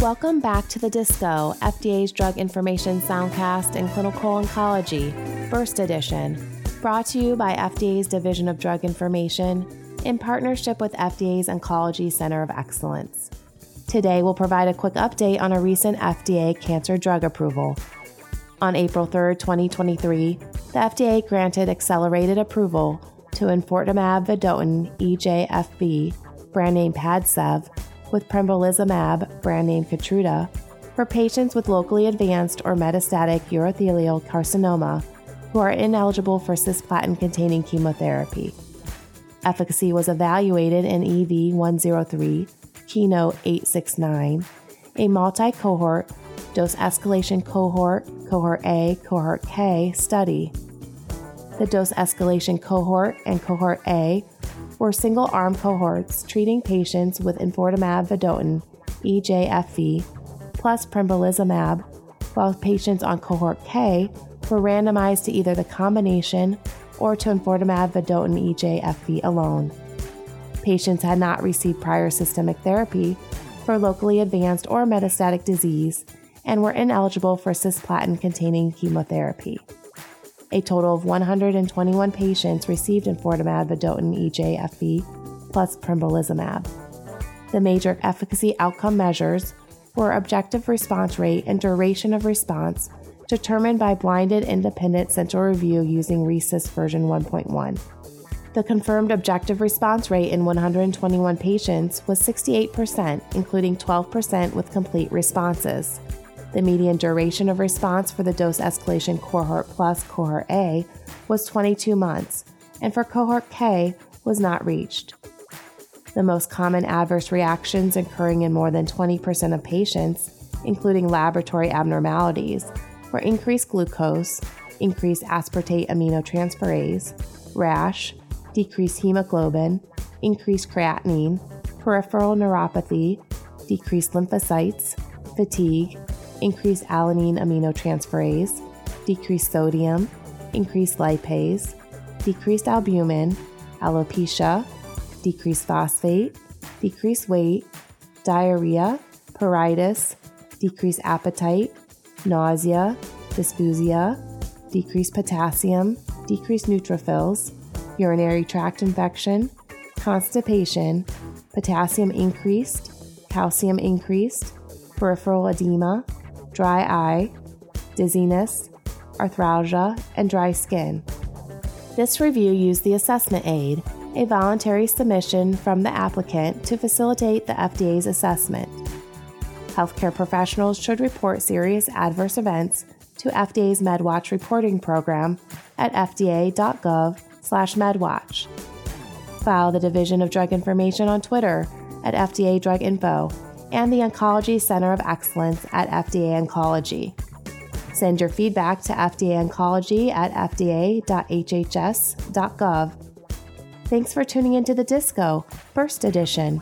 Welcome back to the Disco, FDA's Drug Information Soundcast in Clinical Oncology, Burst Edition, brought to you by FDA's Division of Drug Information in partnership with FDA's Oncology Center of Excellence. Today, we'll provide a quick update on a recent FDA cancer drug approval. On April 3, 2023, the FDA granted accelerated approval to enfortumab vedotin EJFV, brand name Padcev, with pembrolizumab, brand name Keytruda, for patients with locally advanced or metastatic urothelial carcinoma who are ineligible for cisplatin containing chemotherapy. Efficacy was evaluated in EV 103, Keynote 869, a multi cohort dose escalation cohort, cohort A, cohort K study. The dose escalation cohort and cohort A were single arm cohorts treating patients with enfortumab vedotin, EJFV, plus pembrolizumab, while patients on cohort K were randomized to either the combination or to enfortumab vedotin EJFV alone. Patients had not received prior systemic therapy for locally advanced or metastatic disease and were ineligible for cisplatin containing chemotherapy. A total of 121 patients received enfortumab vedotin EJFV plus pembrolizumab. The major efficacy outcome measures were objective response rate and duration of response determined by blinded independent central review using RECIST version 1.1. The confirmed objective response rate in 121 patients was 68%, including 12% with complete responses. The median duration of response for the dose escalation cohort plus cohort A was 22 months, and for cohort K was not reached. The most common adverse reactions occurring in more than 20% of patients, including laboratory abnormalities, were increased glucose, increased aspartate aminotransferase, rash, decreased hemoglobin, increased creatinine, peripheral neuropathy, decreased lymphocytes, fatigue, increased alanine aminotransferase, decreased sodium, increased lipase, decreased albumin, alopecia, decreased phosphate, decreased weight, diarrhea, pruritus, decreased appetite, nausea, dysgeusia, decreased potassium, decreased neutrophils, urinary tract infection, constipation, potassium increased, calcium increased, peripheral edema, dry eye, dizziness, arthralgia, and dry skin. This review used the assessment aid, a voluntary submission from the applicant to facilitate the FDA's assessment. Healthcare professionals should report serious adverse events to FDA's MedWatch reporting program at fda.gov/medwatch. Follow the Division of Drug Information on Twitter at FDA Drug Info and the Oncology Center of Excellence at FDA Oncology. Send your feedback to FDA Oncology at fda.hhs.gov. Thanks for tuning into the Disco Burst Edition.